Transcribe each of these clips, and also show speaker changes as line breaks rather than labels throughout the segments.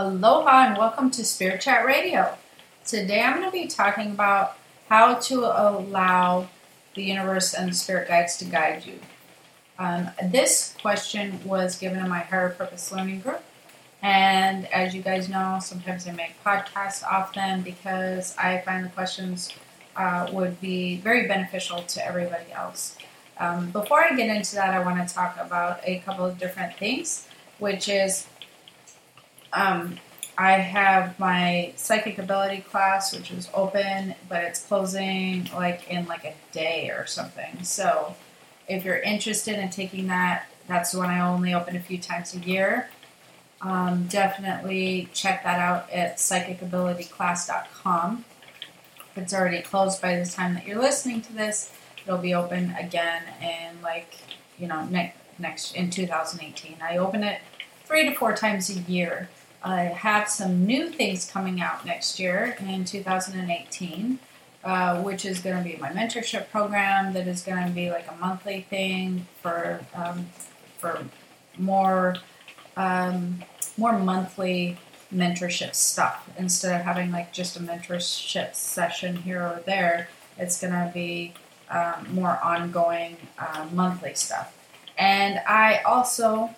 Aloha and welcome to Spirit Chat Radio. Today I'm going to be talking about how to allow the universe and spirit guides to guide you. Um, this question was given in my Higher Purpose Learning Group, and as you guys know, sometimes I make podcasts off them because I find the questions uh, would be very beneficial to everybody else. Um, before I get into that, I want to talk about a couple of different things, which is um, I have my psychic ability class, which is open, but it's closing like in like a day or something. So if you're interested in taking that, that's the one I only open a few times a year. Um, definitely check that out at psychicabilityclass.com. It's already closed by the time that you're listening to this, it'll be open again in like you know next next in 2018. I open it three to four times a year. I have some new things coming out next year in 2018, uh, which is going to be my mentorship program. That is going to be like a monthly thing for um, for more um, more monthly mentorship stuff instead of having like just a mentorship session here or there. It's going to be um, more ongoing uh, monthly stuff. And I also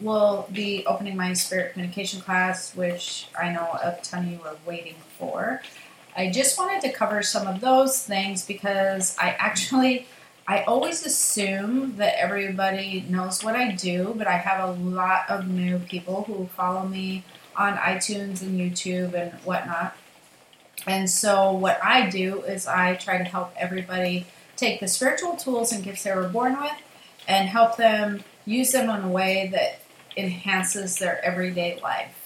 will be opening my spirit communication class, which I know a ton of you are waiting for. I just wanted to cover some of those things because I actually I always assume that everybody knows what I do, but I have a lot of new people who follow me on iTunes and YouTube and whatnot. And so what I do is I try to help everybody take the spiritual tools and gifts they were born with and help them use them in a way that enhances their everyday life.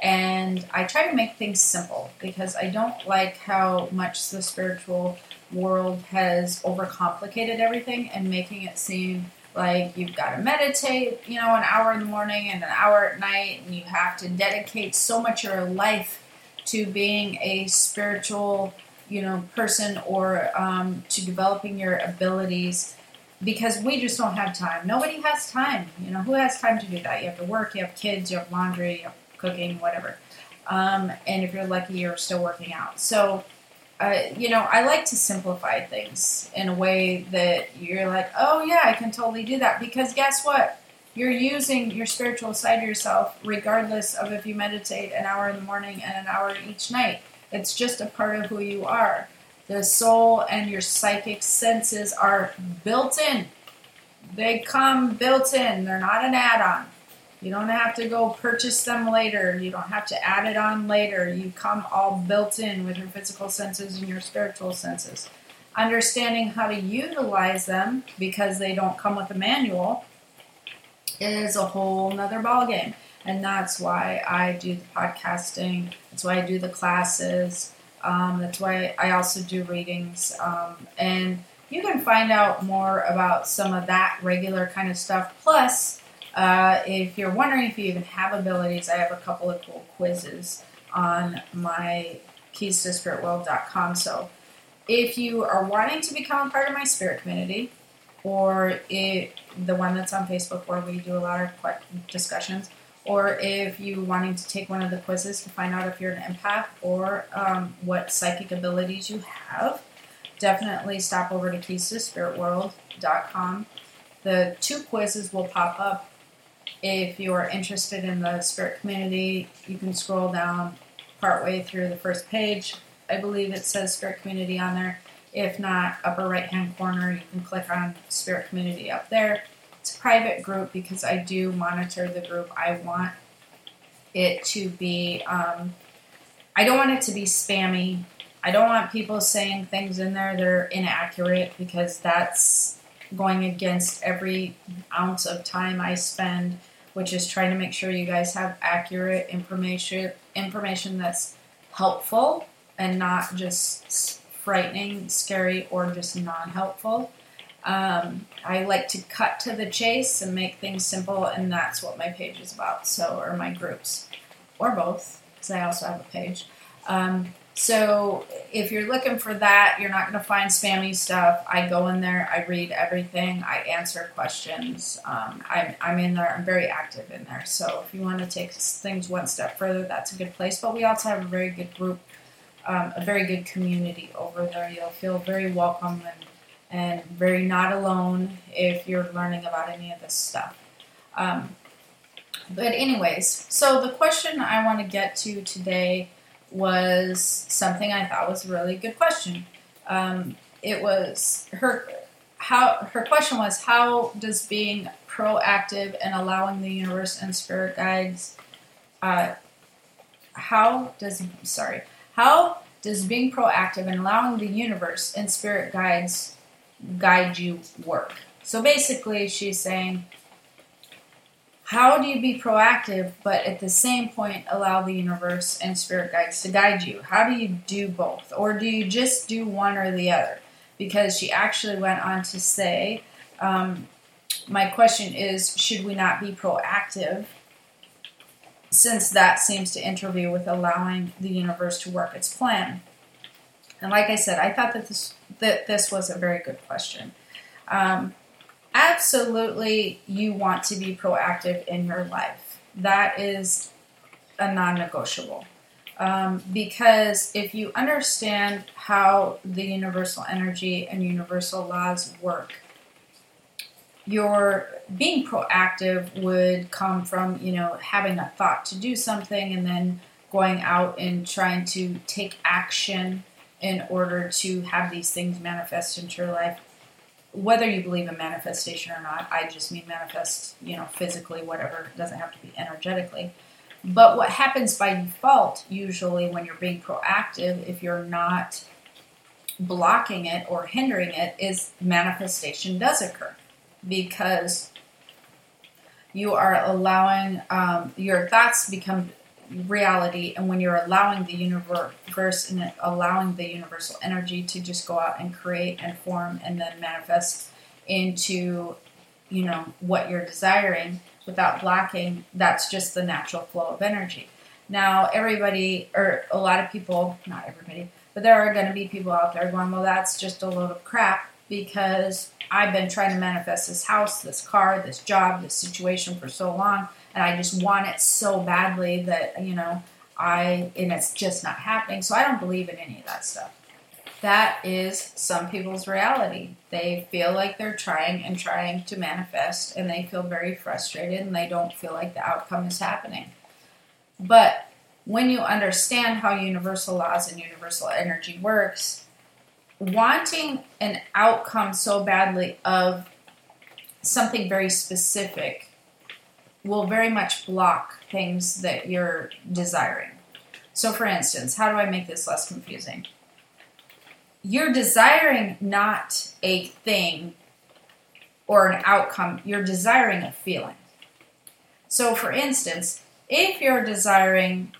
And I try to make things simple because I don't like how much the spiritual world has overcomplicated everything and making it seem like you've got to meditate, you know, an hour in the morning and an hour at night, and you have to dedicate so much of your life to being a spiritual, you know, person or um, to developing your abilities because we just don't have time. Nobody has time. You know, who has time to do that? You have to work, you have kids, you have laundry, you have cooking, whatever. Um, and if you're lucky, you're still working out. So, uh, you know, I like to simplify things in a way that you're like, oh, yeah, I can totally do that. Because guess what? You're using your spiritual side of yourself regardless of if you meditate an hour in the morning and an hour each night. It's just a part of who you are. The soul and your psychic senses are built in. They come built in, they're not an add on. You don't have to go purchase them later. You don't have to add it on later. You come all built in with your physical senses and your spiritual senses. Understanding how to utilize them because they don't come with a manual is a whole nother ballgame. And that's why I do the podcasting. That's why I do the classes. Um, that's why I also do readings. Um, and you can find out more about some of that regular kind of stuff. Plus, uh, if you're wondering if you even have abilities, I have a couple of cool quizzes on my keys to spiritworld.com. So if you are wanting to become a part of my spirit community, or it, the one that's on Facebook where we do a lot of discussions, or if you wanting to take one of the quizzes to find out if you're an empath or um, what psychic abilities you have, definitely stop over to keys to. The two quizzes will pop up if you are interested in the spirit community, you can scroll down partway through the first page. I believe it says spirit community on there. If not, upper right hand corner, you can click on spirit community up there. It's a private group because I do monitor the group. I want it to be, um, I don't want it to be spammy. I don't want people saying things in there that are inaccurate because that's going against every ounce of time I spend which is trying to make sure you guys have accurate information information that's helpful and not just frightening, scary, or just non-helpful. Um, I like to cut to the chase and make things simple, and that's what my page is about. So, or my groups, or both, because I also have a page. Um, So if you're looking for that, you're not going to find spammy stuff. I go in there, I read everything, I answer questions. Um, I'm, I'm in there, I'm very active in there. So if you want to take things one step further, that's a good place. But we also have a very good group, um, a very good community over there. You'll feel very welcome and, and very not alone if you're learning about any of this stuff. Um, but, anyways, so the question I want to get to today was something I thought was a really good question. Um, it was her how her question was how does being proactive and allowing the universe and spirit guides uh, how does sorry how does being proactive and allowing the universe and spirit guides guide you work so basically she's saying how do you be proactive, but at the same point allow the universe and spirit guides to guide you? How do you do both? Or do you just do one or the other? Because she actually went on to say, um, my question is, should we not be proactive? Since that seems to interview with allowing the universe to work its plan. And like I said, I thought that this that this was a very good question. Um, absolutely you want to be proactive in your life. That is a non negotiable. Um, because if you understand how the universal energy and universal laws work, your being proactive would come from you know having a thought to do something and then going out and trying to take action in order to have these things manifest into your life whether you believe in manifestation or not, I just mean manifest, you know, physically, whatever. It doesn't have to be energetically. But what happens by default, usually when you're being proactive, if you're not blocking it or hindering it, is manifestation does occur because you are allowing um, your thoughts to become reality and when you're allowing the universe and allowing the universal energy to just go out and create and form and then manifest into you know what you're desiring without blocking that's just the natural flow of energy. Now everybody or a lot of people not everybody but there are going to be people out there going well that's just a load of crap because i've been trying to manifest this house this car this job this situation for so long and I just want it so badly that you know I and it's just not happening. So I don't believe in any of that stuff. That is some people's reality. They feel like they're trying and trying to manifest, and they feel very frustrated, and they don't feel like the outcome is happening. But when you understand how universal laws and universal energy works, wanting an outcome so badly of something very specific will very much block things that you're desiring. So, for instance, how do I make this less confusing? You're desiring not a thing or an outcome, you're desiring a feeling. So, for instance, if you're desiring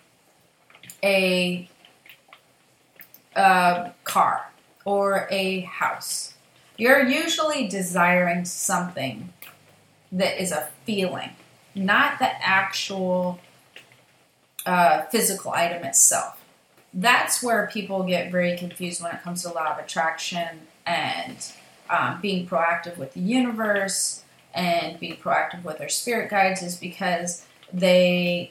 a, a car or a house, you're usually desiring something that is a feeling not the actual uh, physical item itself. That's where people get very confused when it comes to law of attraction and um, being proactive with the universe and being proactive with their spirit guides is because they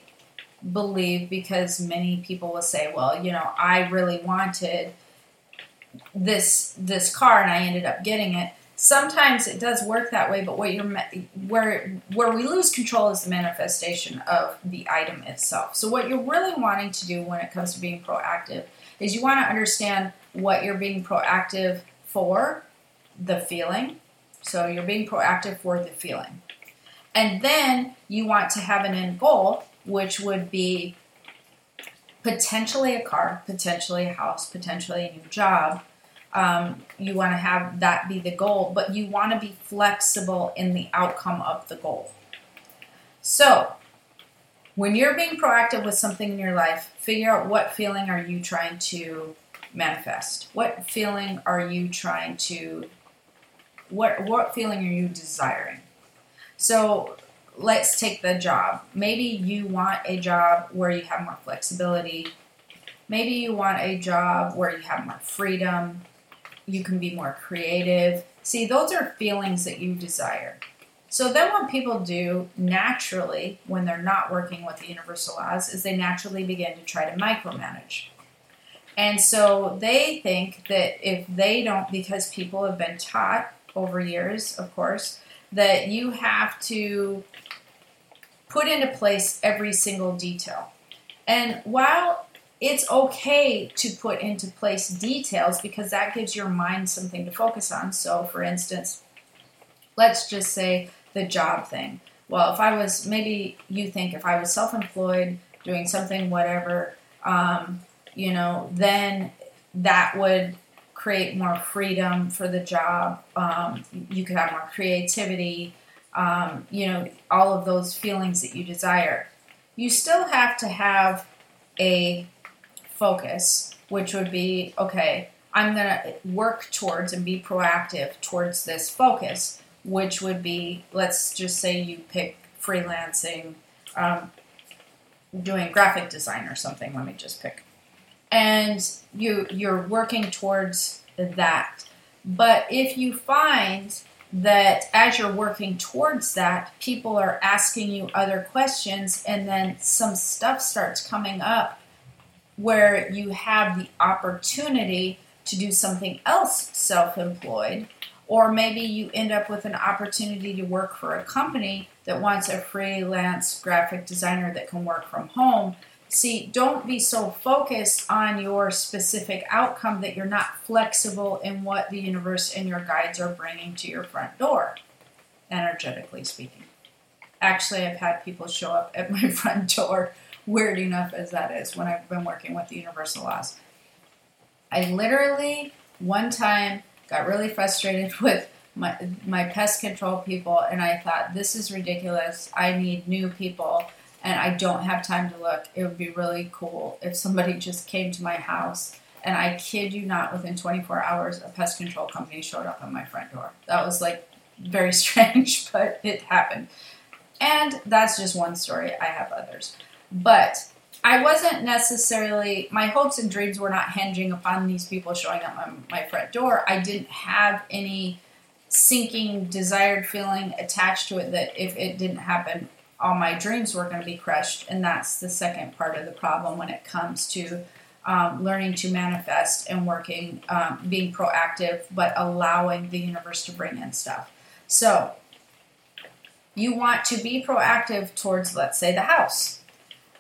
believe because many people will say well you know i really wanted this this car and i ended up getting it sometimes it does work that way, but what you're where where we lose control is the manifestation of the item itself. So what you're really wanting to do when it comes to being proactive is you want to understand what you're being proactive for, the feeling. So you're being proactive for the feeling. And then you want to have an end goal, which would be potentially a car, potentially a house, potentially a new job, um, you want to have that be the goal, but you want to be flexible in the outcome of the goal. So, when you're being proactive with something in your life, figure out what feeling are you trying to manifest? What feeling are you trying to what what feeling are you desiring? So, let's take the job. Maybe you want a job where you have more flexibility Maybe you want a job where you have more freedom, you can be more creative. See, those are feelings that you desire. So then what people do naturally when they're not working with the universal laws is they naturally begin to try to micromanage. And so they think that if they don't, because people have been taught over years, of course, that you have to put into place every single detail. And while it's okay to put into place details because that gives your mind something to focus on. So, for instance, let's just say the job thing. Well, if I was, maybe you think if I was self employed, doing something, whatever, um, you know, then that would create more freedom for the job. Um, you could have more creativity, um, you know, all of those feelings that you desire. You still have to have a focus, which would be okay, I'm going to work towards and be proactive towards this focus, which would be, let's just say you pick freelancing, um, doing graphic design or something. Let me just pick. And you you're working towards that. But if you find that as you're working towards that, people are asking you other questions, and then some stuff starts coming up where you have the opportunity to do something else self employed, or maybe you end up with an opportunity to work for a company that wants a freelance graphic designer that can work from home. See, don't be so focused on your specific outcome that you're not flexible in what the universe and your guides are bringing to your front door, energetically speaking. Actually, I've had people show up at my front door weird enough as that is when I've been working with the universal laws. I literally one time got really frustrated with my my pest control people and I thought this is ridiculous. I need new people and I don't have time to look. It would be really cool if somebody just came to my house and I kid you not within 24 hours a pest control company showed up at my front door. That was like very strange, but it happened. And that's just one story. I have others. But I wasn't necessarily, my hopes and dreams were not hinging upon these people showing up on my front door. I didn't have any sinking, desired feeling attached to it that if it didn't happen, all my dreams were going to be crushed. And that's the second part of the problem when it comes to um, learning to manifest and working, um, being proactive, but allowing the universe to bring in stuff. So, you want to be proactive towards, let's say, the house.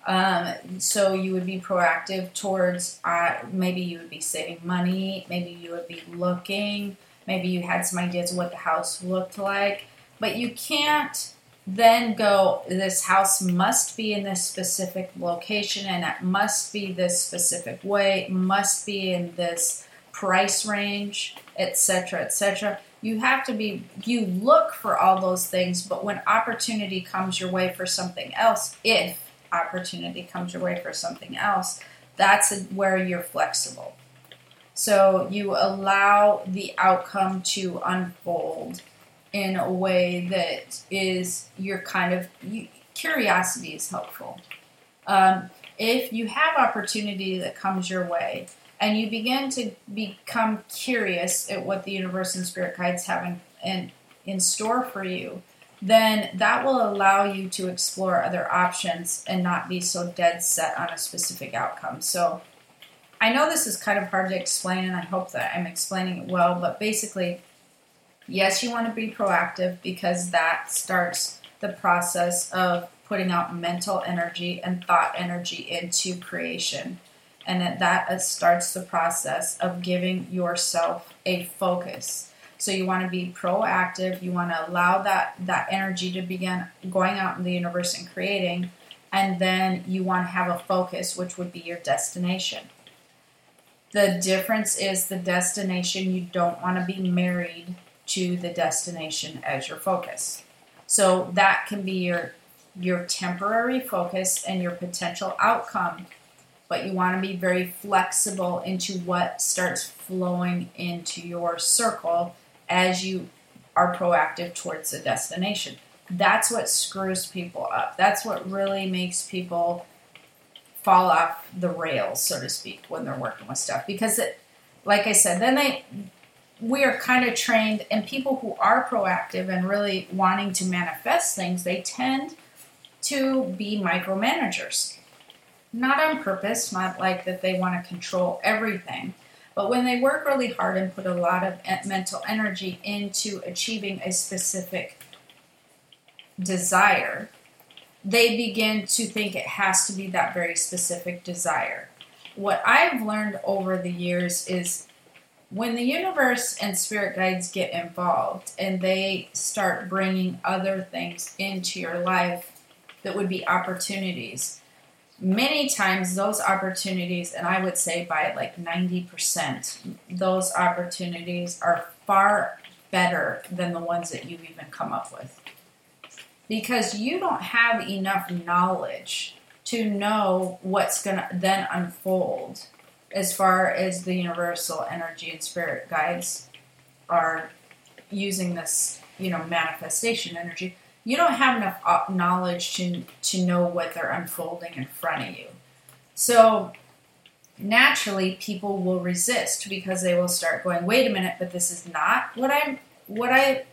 Um, so you would be proactive towards uh, maybe you would be saving money, maybe you would be looking, maybe you had some ideas of what the house looked like, but you can't then go, this house must be in this specific location and it must be this specific way, must be in this price range, etc., etc. You have to be, you look for all those things, but when opportunity comes your way for something else, if opportunity comes your way for something else, that's where you're flexible. So you allow the outcome to unfold in a way that is your kind of you, curiosity is helpful. Um, if you have opportunity that comes your way and you begin to become curious at what the universe and spirit guides have in, in, in store for you, then that will allow you to explore other options and not be so dead set on a specific outcome. So I know this is kind of hard to explain, and I hope that I'm explaining it well, but basically, yes, you want to be proactive because that starts the process of putting out mental energy and thought energy into creation. And that, that starts the process of giving yourself a focus so you want to be proactive. You want to allow that that energy to begin going out in the universe and creating, and then you want to have a focus, which would be your destination. The difference is the destination. You don't want to be married to the destination as your focus. So that can be your your temporary focus and your potential outcome but you want to be very flexible into what starts flowing into your circle as you are proactive towards the destination. That's what screws people up. That's what really makes people fall off the rails, so to speak, when they're working with stuff. Because, it, like I said, then they we are kind of trained, and people who are proactive and really wanting to manifest things, they tend to be micromanagers. Not on purpose, not like that they want to control everything, but when they work really hard and put a lot of mental energy into achieving a specific desire, they begin to think it has to be that very specific desire. What I've learned over the years is when the universe and spirit guides get involved and they start bringing other things into your life that would be opportunities, many times those opportunities, and I would say by like 90%, those opportunities are far better than the ones that you've even come up with because you don't have enough knowledge to know what's going to then unfold as far as the universal energy and spirit guides are using this, you know, manifestation energy. You don't have enough uh, knowledge to to know what they're unfolding in front of you. So naturally people will resist because they will start going, "Wait a minute, but this is not what I'm what I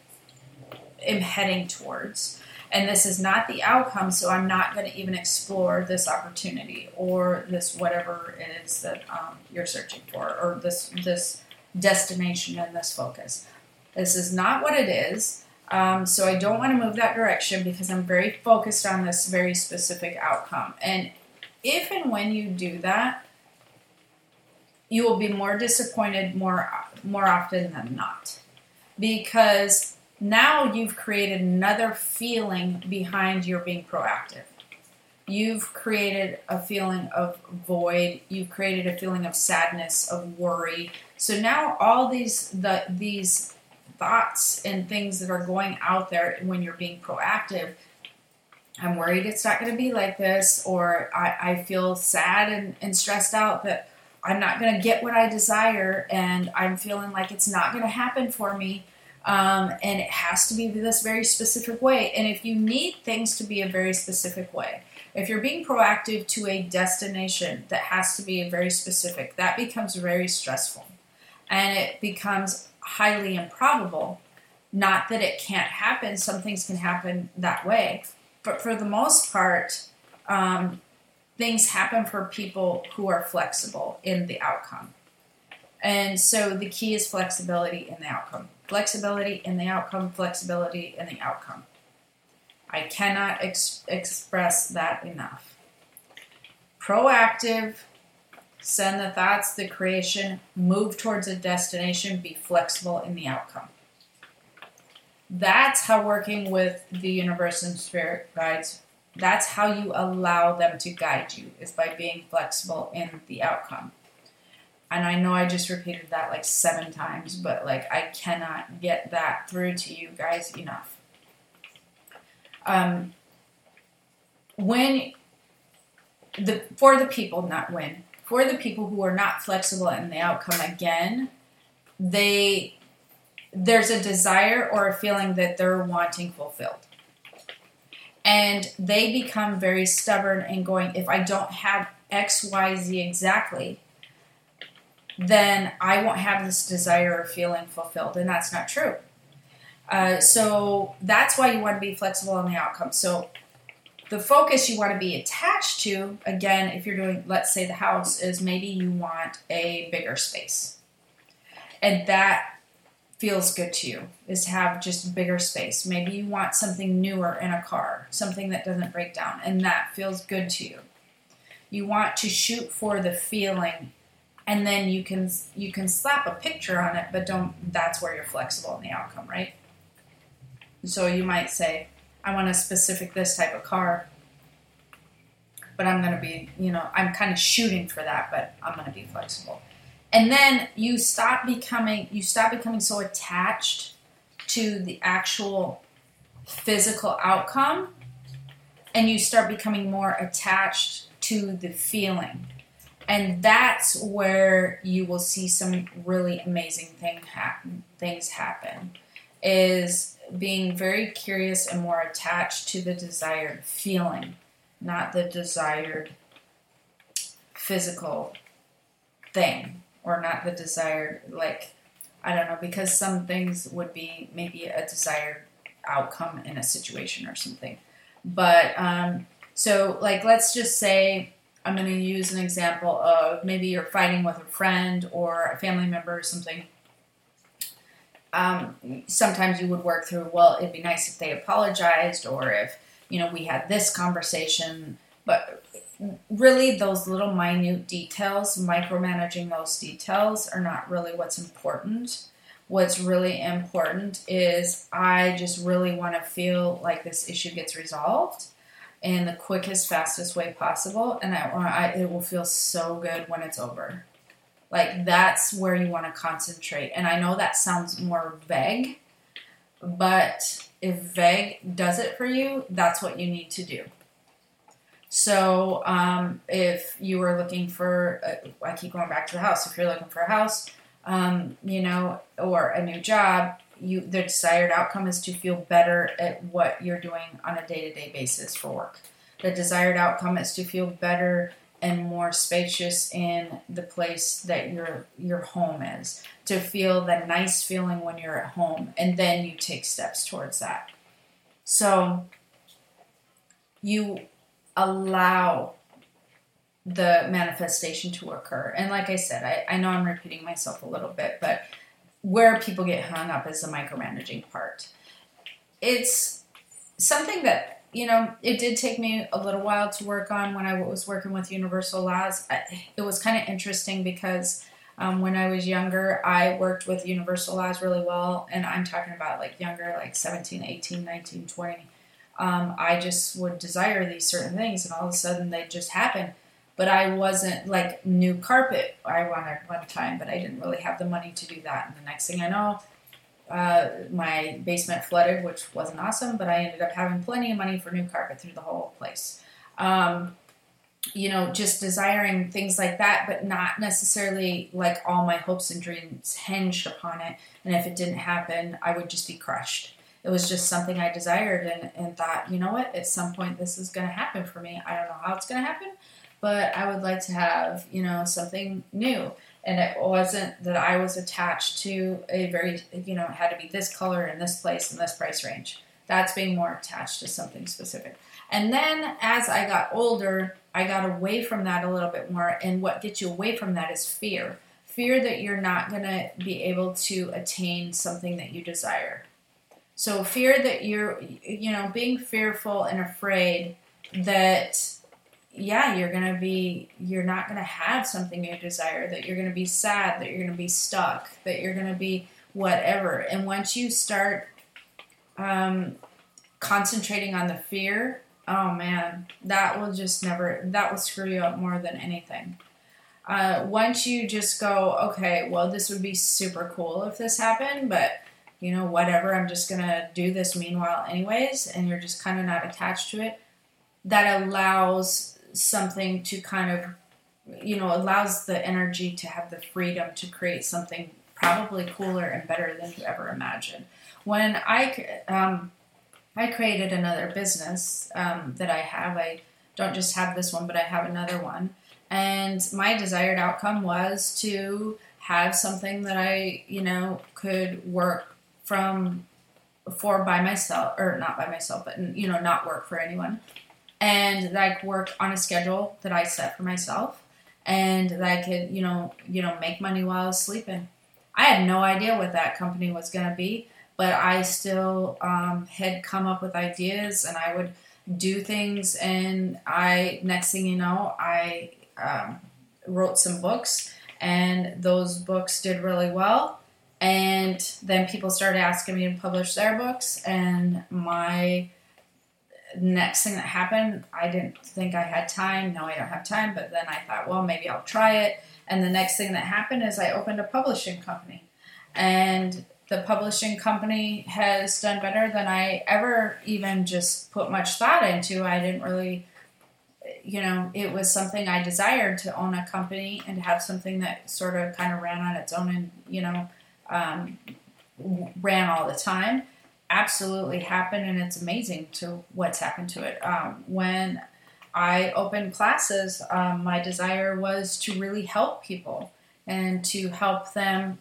am heading towards." and this is not the outcome, so I'm not going to even explore this opportunity or this whatever it is that um, you're searching for, or this this destination and this focus. This is not what it is. Um, so I don't want to move that direction because I'm very focused on this very specific outcome. And if and when you do that, you will be more disappointed more more often than not because now you've created another feeling behind your being proactive. You've created a feeling of void. You've created a feeling of sadness, of worry. So now all these the these thoughts and things that are going out there when you're being proactive. I'm worried it's not going to be like this, or I, I feel sad and, and stressed out that I'm not going to get what I desire, and I'm feeling like it's not going to happen for me um, and it has to be this very specific way. And if you need things to be a very specific way, if you're being proactive to a destination that has to be a very specific, that becomes very stressful. And it becomes highly improbable. Not that it can't happen, some things can happen that way. But for the most part, um, things happen for people who are flexible in the outcome. And so the key is flexibility in the outcome. Flexibility in the outcome, flexibility in the outcome. I cannot ex- express that enough. Proactive, send the thoughts, the creation, move towards a destination, be flexible in the outcome. That's how working with the universe and spirit guides, that's how you allow them to guide you, is by being flexible in the outcome and I know I just repeated that like seven times, but like I cannot get that through to you guys enough. Um, when the for the people, not when, for the people who are not flexible in the outcome again, they there's a desire or a feeling that they're wanting fulfilled. And they become very stubborn and going, if I don't have X, Y, Z exactly, then I won't have this desire or feeling fulfilled. And that's not true. Uh, so that's why you want to be flexible in the outcome. So the focus you want to be attached to, again, if you're doing, let's say the house, is maybe you want a bigger space. And that feels good to you, is to have just bigger space. Maybe you want something newer in a car, something that doesn't break down, and that feels good to you. You want to shoot for the feeling and then you can you can slap a picture on it but don't that's where you're flexible in the outcome right so you might say i want a specific this type of car but i'm going to be you know i'm kind of shooting for that but i'm going to be flexible. And then you stop becoming you stop becoming so attached to the actual physical outcome and you start becoming more attached to the feeling. And that's where you will see some really amazing thing happen, things happen is being very curious and more attached to the desired feeling not the desired physical thing or not the desired like I don't know because some things would be maybe a desired outcome in a situation or something. But um, so like let's just say I'm going to use an example of maybe you're fighting with a friend or a family member or something. Um, sometimes you would work through, well, it'd be nice if they apologized or if, you know, we had this conversation. But really, those little minute details, micromanaging those details, are not really what's important. What's really important is I just really want to feel like this issue gets resolved in the quickest, fastest way possible, and I, I it will feel so good when it's over. Like that's where you want to concentrate. And I know that sounds more vague, but if vague does it for you, that's what you need to do. So um, if you were looking for, uh, I keep going back to the house. If you're looking for a house, um, you know, or a new job, you the desired outcome is to feel better at what you're doing on a day-to-day basis for work. The desired outcome is to feel better and more spacious in the place that your your home is. To feel the nice feeling when you're at home and then you take steps towards that. So you allow the manifestation to occur. And like I said, I, I know I'm repeating myself a little bit, but where people get hung up is the micromanaging part. It's something that, you know, it did take me a little while to work on when I was working with Universal Laws. It was kind of interesting because um, when I was younger, I worked with Universal Laws really well. And I'm talking about like younger, like 17, 18, 19, 20. Um, I just would desire these certain things, and all of a sudden they just happen but I wasn't like new carpet. I wanted one time, but I didn't really have the money to do that. And the next thing I know, uh, my basement flooded, which wasn't awesome, but I ended up having plenty of money for new carpet through the whole place. Um, you know, just desiring things like that, but not necessarily like all my hopes and dreams hinged upon it. And if it didn't happen, I would just be crushed. It was just something I desired and, and thought, you know what, at some point this is going to happen for me. I don't know how it's going to happen, but I would like to have, you know, something new. And it wasn't that I was attached to a very, you know, it had to be this color in this place in this price range. That's being more attached to something specific. And then as I got older, I got away from that a little bit more. And what gets you away from that is fear fear that you're not going to be able to attain something that you desire. So, fear that you're, you know, being fearful and afraid that yeah, you're to be, you're not to have something you desire, that you're to be sad, that you're to be stuck, that you're to be whatever. And once you start um, concentrating on the fear, oh man, that will just never, that will screw you up more than anything. Uh, once you just go, okay, well, this would be super cool if this happened, but you know, whatever, I'm just gonna do this meanwhile, anyways, and you're just kind of not attached to it, that allows something to kind of you know allows the energy to have the freedom to create something probably cooler and better than you ever imagined. When i um, i created another business um, that i have i don't just have this one but i have another one. And my desired outcome was to have something that i you know could work from for by myself or not by myself but you know not work for anyone and I work on a schedule that I set for myself and that I could, you know, you know, make money while I was sleeping. I had no idea what that company was going to be, but I still um, had come up with ideas and I would do things. And I, next thing you know, I um, wrote some books and those books did really well. And then people started asking me to publish their books, and my next thing that happened, I didn't think I had time. No, I don't have time. But then I thought, well, maybe I'll try it. And the next thing that happened is I opened a publishing company. And the publishing company has done better than I ever even just put much thought into. I didn't really, you know, it was something I desired to own a company and have something that sort of kind of ran on its own and, you know, um, ran all the time absolutely happened, and it's amazing to what's happened to it. Um, when I opened classes, um, my desire was to really help people and to help them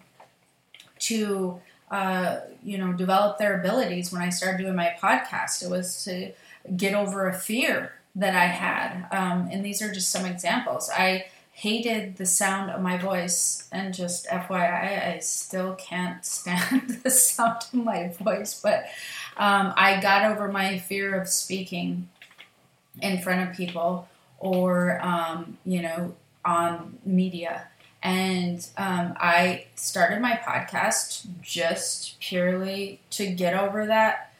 to, uh, you know, develop their abilities. When I started doing my podcast, it was to get over a fear that I had. Um, and these are just some examples. I hated the sound of my voice, and just FYI, I still can't stand the sound of my voice, but um, I got over my fear of speaking in front of people or, um, you know, on media. And um, I started my podcast just purely to get over that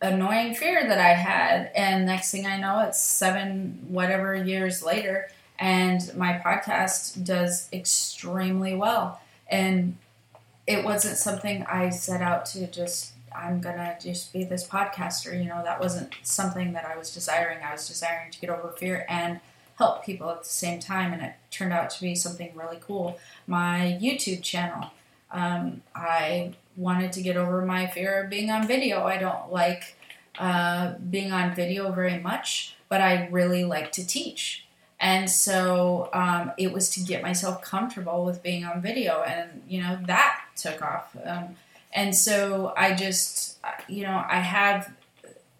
annoying fear that I had. And next thing I know, it's seven whatever years later, and my podcast does extremely well. And it wasn't something I set out to just I'm gonna just be this podcaster. You know, that wasn't something that I was desiring. I was desiring to get over fear and help people at the same time, and it turned out to be something really cool. My YouTube channel, um, I wanted to get over my fear of being on video. I don't like uh, being on video very much, but I really like to teach. And so um, it was to get myself comfortable with being on video, and you know that took off. Um, and so I just, you know, I have,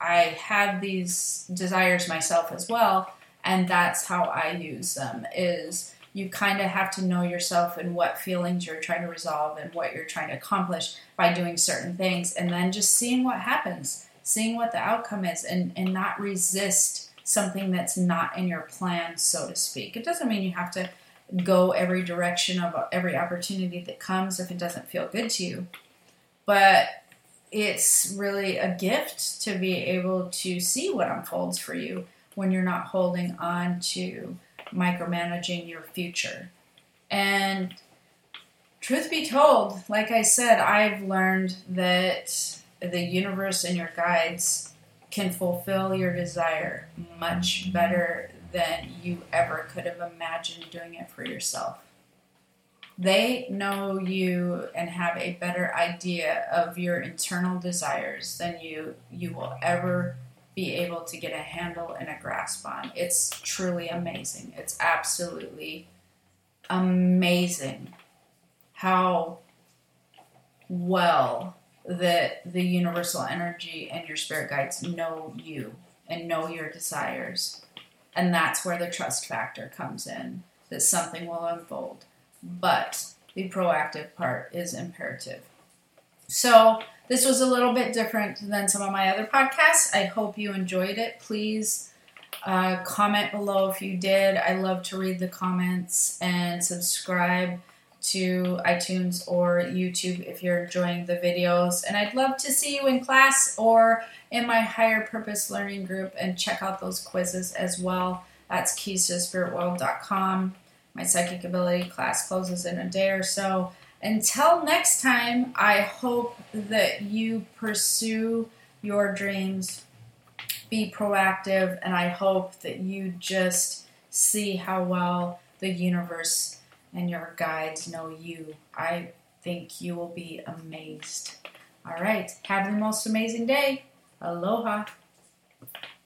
I have these desires myself as well, and that's how I use them. Is you kind of have to know yourself and what feelings you're trying to resolve and what you're trying to accomplish by doing certain things, and then just seeing what happens, seeing what the outcome is, and and not resist something that's not in your plan, so to speak. It doesn't mean you have to go every direction of every opportunity that comes if it doesn't feel good to you but it's really a gift to be able to see what unfolds for you when you're not holding on to micromanaging your future. And truth be told, like I said, I've learned that the universe and your guides can fulfill your desire much better than you ever could have imagined doing it for yourself they know you and have a better idea of your internal desires than you you will ever be able to get a handle and a grasp on. It's truly amazing. It's absolutely amazing how well that the universal energy and your spirit guides know you and know your desires. And that's where the trust factor comes in that something will unfold but the proactive part is imperative. So, this was a little bit different than some of my other podcasts. I hope you enjoyed it. Please uh, comment below if you did. I love to read the comments and subscribe to iTunes or YouTube if you're enjoying the videos. And I'd love to see you in class or in my higher purpose learning group and check out those quizzes as well. That's keys to spiritworld.com. My psychic ability class closes in a day or so. Until next time, I hope that you pursue your dreams, be proactive, and I hope that you just see how well the universe and your guides know you. I think you will be amazed. All right, have the most amazing day. Aloha.